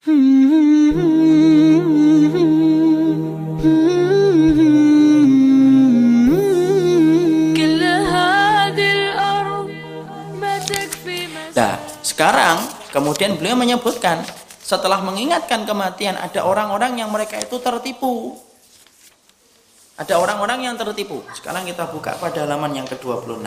Nah, sekarang kemudian beliau menyebutkan setelah mengingatkan kematian ada orang-orang yang mereka itu tertipu. Ada orang-orang yang tertipu. Sekarang kita buka pada halaman yang ke-26.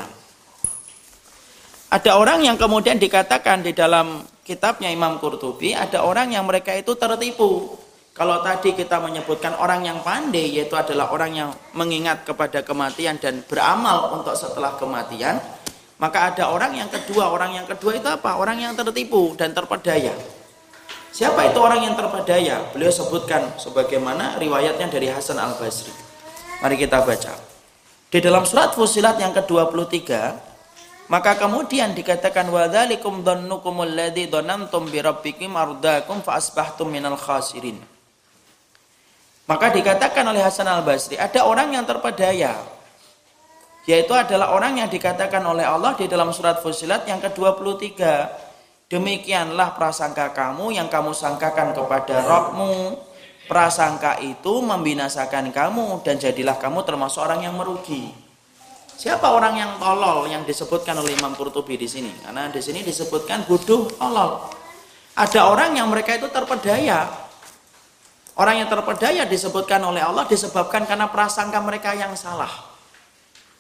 Ada orang yang kemudian dikatakan di dalam kitabnya Imam Qurtubi, ada orang yang mereka itu tertipu. Kalau tadi kita menyebutkan orang yang pandai, yaitu adalah orang yang mengingat kepada kematian dan beramal untuk setelah kematian, maka ada orang yang kedua, orang yang kedua itu apa? Orang yang tertipu dan terpedaya. Siapa itu orang yang terpedaya? Beliau sebutkan sebagaimana riwayatnya dari Hasan Al Basri. Mari kita baca. Di dalam surat Fusilat yang ke-23, maka kemudian dikatakan wadzalikum dhannukum alladzi dhanantum bi rabbikum ardakum fa asbahtum minal khasirin. Maka dikatakan oleh Hasan Al-Basri, ada orang yang terpedaya. Yaitu adalah orang yang dikatakan oleh Allah di dalam surat Fusilat yang ke-23. Demikianlah prasangka kamu yang kamu sangkakan kepada Rabbmu prasangka itu membinasakan kamu dan jadilah kamu termasuk orang yang merugi. Siapa orang yang tolol yang disebutkan oleh Imam Qurtubi di sini? Karena di sini disebutkan bodoh tolol. Ada orang yang mereka itu terpedaya. Orang yang terpedaya disebutkan oleh Allah disebabkan karena prasangka mereka yang salah.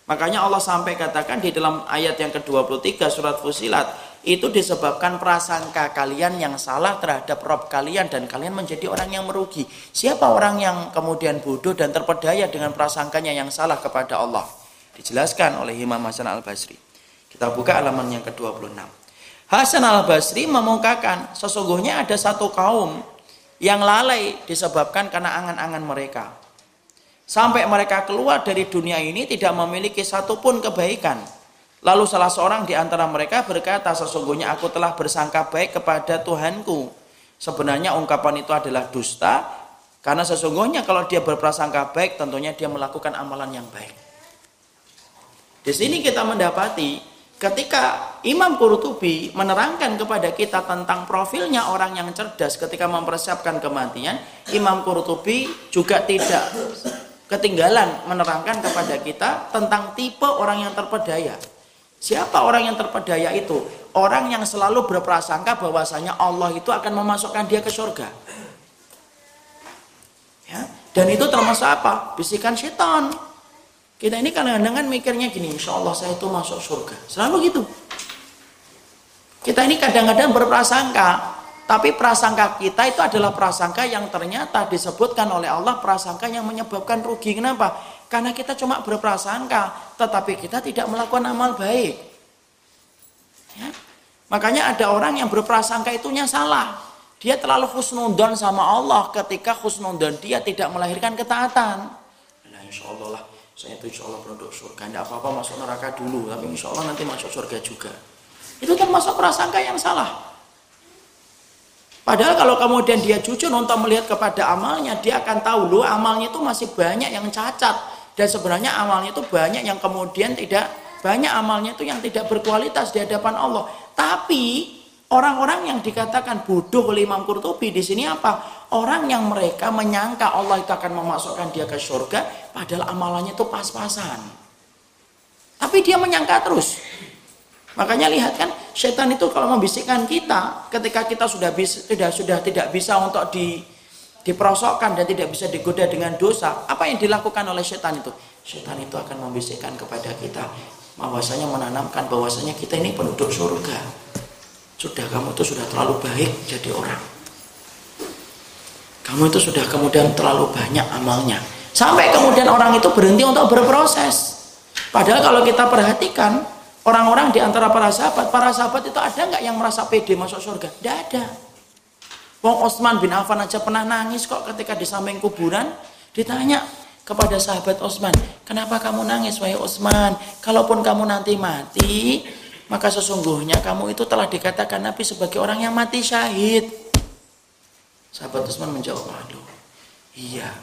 Makanya Allah sampai katakan di dalam ayat yang ke-23 surat Fusilat, itu disebabkan prasangka kalian yang salah terhadap Rob kalian dan kalian menjadi orang yang merugi. Siapa orang yang kemudian bodoh dan terpedaya dengan prasangkanya yang salah kepada Allah? Dijelaskan oleh Imam Hasan Al-Basri. Kita buka halaman yang ke-26. Hasan Al-Basri memungkakan sesungguhnya ada satu kaum yang lalai disebabkan karena angan-angan mereka. Sampai mereka keluar dari dunia ini tidak memiliki satupun kebaikan Lalu salah seorang di antara mereka berkata, sesungguhnya aku telah bersangka baik kepada Tuhanku. Sebenarnya ungkapan itu adalah dusta, karena sesungguhnya kalau dia berprasangka baik, tentunya dia melakukan amalan yang baik. Di sini kita mendapati ketika Imam Qurtubi menerangkan kepada kita tentang profilnya orang yang cerdas ketika mempersiapkan kematian, Imam Qurtubi juga tidak ketinggalan menerangkan kepada kita tentang tipe orang yang terpedaya. Siapa orang yang terpedaya itu? Orang yang selalu berprasangka bahwasanya Allah itu akan memasukkan dia ke surga. Ya, dan itu termasuk apa? Bisikan setan. Kita ini kadang-kadang kan mikirnya gini, insya Allah saya itu masuk surga. Selalu gitu. Kita ini kadang-kadang berprasangka, tapi prasangka kita itu adalah prasangka yang ternyata disebutkan oleh Allah prasangka yang menyebabkan rugi. Kenapa? Karena kita cuma berprasangka, tetapi kita tidak melakukan amal baik. Ya. Makanya ada orang yang berprasangka itunya salah. Dia terlalu khusnudon sama Allah ketika khusnudon dia tidak melahirkan ketaatan. Nah, insya Allah lah, saya itu insya Allah penduduk surga. Tidak apa-apa masuk neraka dulu, tapi insya Allah nanti masuk surga juga. Itu termasuk prasangka yang salah. Padahal kalau kemudian dia jujur untuk melihat kepada amalnya, dia akan tahu loh amalnya itu masih banyak yang cacat dan sebenarnya amalnya itu banyak yang kemudian tidak banyak amalnya itu yang tidak berkualitas di hadapan Allah tapi orang-orang yang dikatakan bodoh oleh Imam Qurtubi di sini apa orang yang mereka menyangka Allah itu akan memasukkan dia ke surga padahal amalannya itu pas-pasan tapi dia menyangka terus Makanya lihat kan setan itu kalau membisikkan kita ketika kita sudah bisa, tidak sudah tidak bisa untuk di diperosokkan dan tidak bisa digoda dengan dosa, apa yang dilakukan oleh setan itu? Setan itu akan membisikkan kepada kita bahwasanya menanamkan bahwasanya kita ini penduduk surga. Sudah kamu itu sudah terlalu baik jadi orang. Kamu itu sudah kemudian terlalu banyak amalnya. Sampai kemudian orang itu berhenti untuk berproses. Padahal kalau kita perhatikan orang-orang di antara para sahabat, para sahabat itu ada nggak yang merasa pede masuk surga? Tidak ada. Wong Osman bin Affan aja pernah nangis kok ketika di samping kuburan ditanya kepada sahabat Osman, kenapa kamu nangis wahai Osman? Kalaupun kamu nanti mati, maka sesungguhnya kamu itu telah dikatakan Nabi sebagai orang yang mati syahid. Sahabat Osman menjawab, aduh, iya,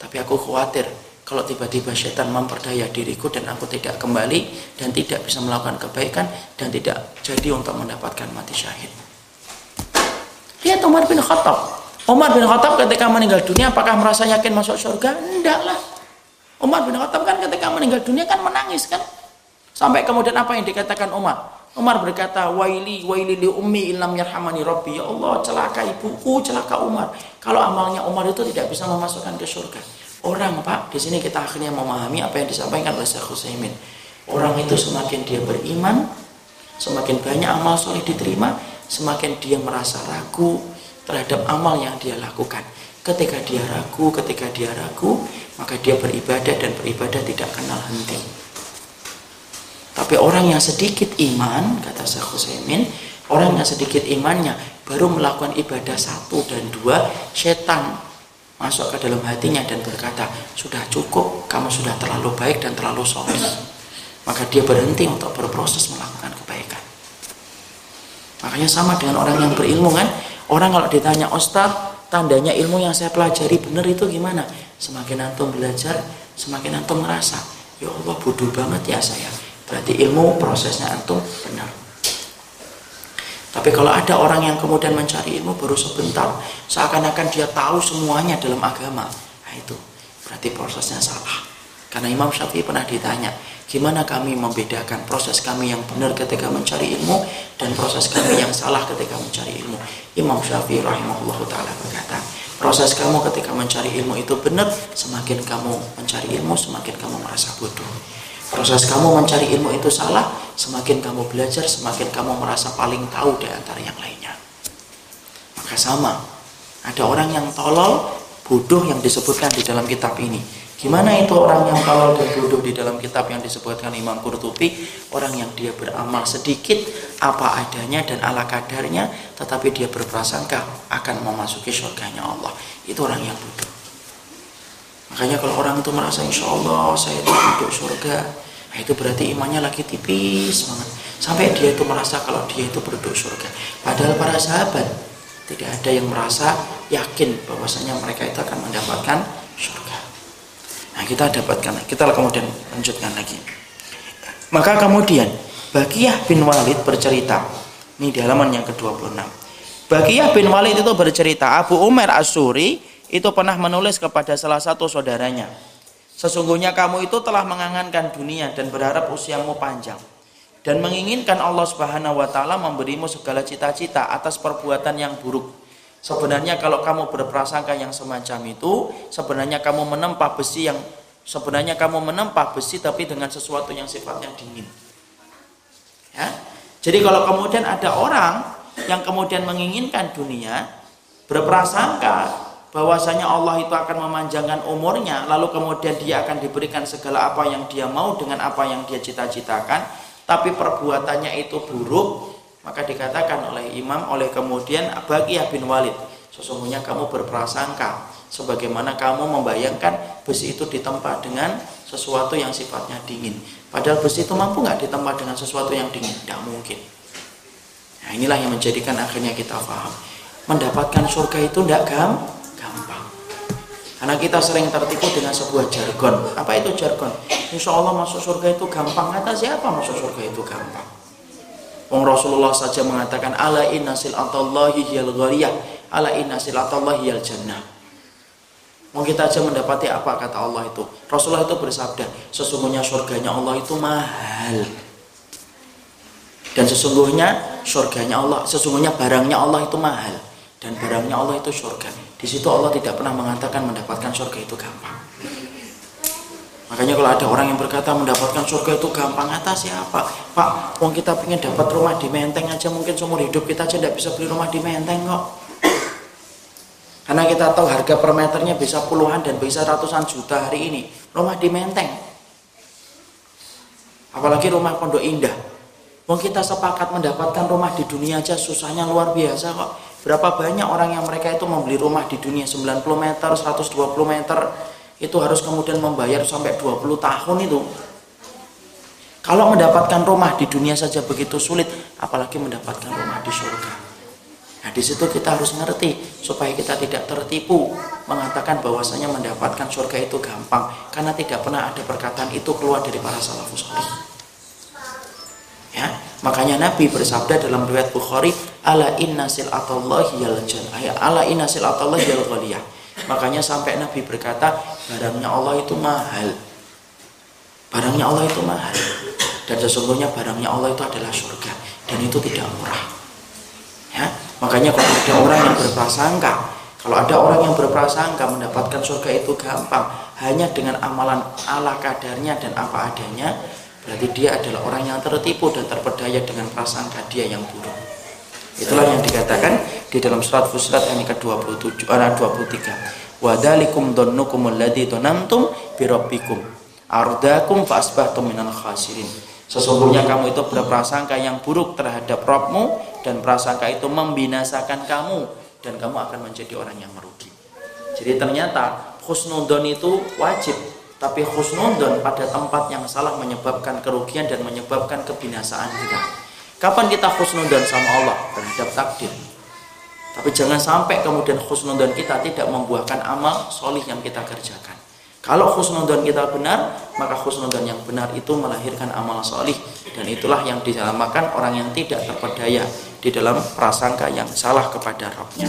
tapi aku khawatir kalau tiba-tiba setan memperdaya diriku dan aku tidak kembali dan tidak bisa melakukan kebaikan dan tidak jadi untuk mendapatkan mati syahid. Lihat Umar bin Khattab. Umar bin Khattab ketika meninggal dunia apakah merasa yakin masuk surga? Enggak lah. Umar bin Khattab kan ketika meninggal dunia kan menangis kan. Sampai kemudian apa yang dikatakan Umar? Umar berkata, "Waili waili li ummi illam yarhamani rabbi." Ya Allah, celaka ibuku, celaka Umar. Kalau amalnya Umar itu tidak bisa memasukkan ke surga. Orang, Pak, di sini kita akhirnya memahami apa yang disampaikan oleh Syekh Utsaimin. Orang itu semakin dia beriman, semakin banyak amal soleh diterima, semakin dia merasa ragu terhadap amal yang dia lakukan. Ketika dia ragu, ketika dia ragu, maka dia beribadah dan beribadah tidak kenal henti. Tapi orang yang sedikit iman, kata Syekh Husaymin, orang yang sedikit imannya baru melakukan ibadah satu dan dua, setan masuk ke dalam hatinya dan berkata, sudah cukup, kamu sudah terlalu baik dan terlalu soleh. Maka dia berhenti untuk berproses melakukan kebaikan. Makanya sama dengan orang yang berilmu kan, orang kalau ditanya Ustaz, tandanya ilmu yang saya pelajari benar itu gimana? Semakin antum belajar, semakin antum merasa, ya Allah bodoh banget ya saya Berarti ilmu prosesnya antum benar. Tapi kalau ada orang yang kemudian mencari ilmu baru sebentar, seakan-akan dia tahu semuanya dalam agama, nah itu berarti prosesnya salah. Karena Imam Syafi'i pernah ditanya, gimana kami membedakan proses kami yang benar ketika mencari ilmu dan proses kami yang salah ketika mencari ilmu. Imam Syafi'i rahimahullah ta'ala berkata, proses kamu ketika mencari ilmu itu benar, semakin kamu mencari ilmu, semakin kamu merasa bodoh proses kamu mencari ilmu itu salah, semakin kamu belajar, semakin kamu merasa paling tahu di antara yang lainnya. Maka sama, ada orang yang tolol, bodoh yang disebutkan di dalam kitab ini. Gimana itu orang yang tolol dan bodoh di dalam kitab yang disebutkan Imam Qurtubi? Orang yang dia beramal sedikit, apa adanya dan ala kadarnya, tetapi dia berprasangka akan memasuki surganya Allah. Itu orang yang bodoh. Makanya kalau orang itu merasa insya Allah saya itu duduk surga, nah itu berarti imannya lagi tipis banget. Sampai dia itu merasa kalau dia itu berduduk surga. Padahal para sahabat tidak ada yang merasa yakin bahwasanya mereka itu akan mendapatkan surga. Nah kita dapatkan, kita kemudian lanjutkan lagi. Maka kemudian Bakiyah bin Walid bercerita, ini di halaman yang ke-26. Bakiyah bin Walid itu bercerita, Abu Umar Asuri itu pernah menulis kepada salah satu saudaranya, sesungguhnya kamu itu telah mengangankan dunia dan berharap usiamu panjang dan menginginkan Allah Subhanahu wa taala memberimu segala cita-cita atas perbuatan yang buruk. Sebenarnya kalau kamu berprasangka yang semacam itu, sebenarnya kamu menempah besi yang sebenarnya kamu menempah besi tapi dengan sesuatu yang sifatnya dingin. Ya. Jadi kalau kemudian ada orang yang kemudian menginginkan dunia, berprasangka bahwasanya Allah itu akan memanjangkan umurnya lalu kemudian dia akan diberikan segala apa yang dia mau dengan apa yang dia cita-citakan. Tapi perbuatannya itu buruk. Maka dikatakan oleh imam oleh kemudian Bagiyah bin Walid sesungguhnya kamu berprasangka sebagaimana kamu membayangkan besi itu ditempa dengan sesuatu yang sifatnya dingin. Padahal besi itu mampu nggak ditempa dengan sesuatu yang dingin? Tidak mungkin. Nah inilah yang menjadikan akhirnya kita paham mendapatkan surga itu tidak gampang karena kita sering tertipu dengan sebuah jargon. Apa itu jargon? Insya Allah masuk surga itu gampang. Kata siapa masuk surga itu gampang? Wong Rasulullah saja mengatakan ala inna silatallahi hiyal ghariyah ala inna silatallahi hiyal jannah. Mau kita aja mendapati apa kata Allah itu. Rasulullah itu bersabda, sesungguhnya surganya Allah itu mahal. Dan sesungguhnya surganya Allah, sesungguhnya barangnya Allah itu mahal dan barangnya Allah itu surga. Di situ Allah tidak pernah mengatakan mendapatkan surga itu gampang. Makanya kalau ada orang yang berkata mendapatkan surga itu gampang atas siapa? Pak, uang kita pengen dapat rumah di Menteng aja mungkin seumur hidup kita aja tidak bisa beli rumah di Menteng kok. Karena kita tahu harga per meternya bisa puluhan dan bisa ratusan juta hari ini. Rumah di Menteng. Apalagi rumah Pondok Indah. Uang kita sepakat mendapatkan rumah di dunia aja susahnya luar biasa kok. Berapa banyak orang yang mereka itu membeli rumah di dunia 90 meter, 120 meter itu harus kemudian membayar sampai 20 tahun itu. Kalau mendapatkan rumah di dunia saja begitu sulit, apalagi mendapatkan rumah di surga. Nah, di situ kita harus ngerti supaya kita tidak tertipu mengatakan bahwasanya mendapatkan surga itu gampang karena tidak pernah ada perkataan itu keluar dari para salafus. Ya, Makanya Nabi bersabda dalam riwayat Bukhari, ala inna silatallahi yal ya ala inna silatallahi yal ghaliyah. Makanya sampai Nabi berkata, barangnya Allah itu mahal. Barangnya Allah itu mahal. Dan sesungguhnya barangnya Allah itu adalah surga dan itu tidak murah. Ya, makanya kalau ada orang yang berprasangka, kalau ada orang yang berprasangka mendapatkan surga itu gampang hanya dengan amalan ala kadarnya dan apa adanya, berarti dia adalah orang yang tertipu dan terpedaya dengan prasangka dia yang buruk. Itulah yang dikatakan di dalam surat Fusilat ayat ke-27 ayat 23 wadalikum dhannukum alladhi dhanantum bi rabbikum. Ardakum fa asbahtum minal khasirin. Sesungguhnya kamu itu berprasangka yang buruk terhadap Rabbmu dan prasangka itu membinasakan kamu dan kamu akan menjadi orang yang merugi. Jadi ternyata khusnudon itu wajib tapi khusnudon pada tempat yang salah menyebabkan kerugian dan menyebabkan kebinasaan kita. Kapan kita khusnudon sama Allah terhadap takdir? Tapi jangan sampai kemudian khusnudon kita tidak membuahkan amal solih yang kita kerjakan. Kalau khusnudon kita benar, maka khusnudon yang benar itu melahirkan amal solih. Dan itulah yang dinamakan orang yang tidak terpedaya di dalam prasangka yang salah kepada Rabbnya.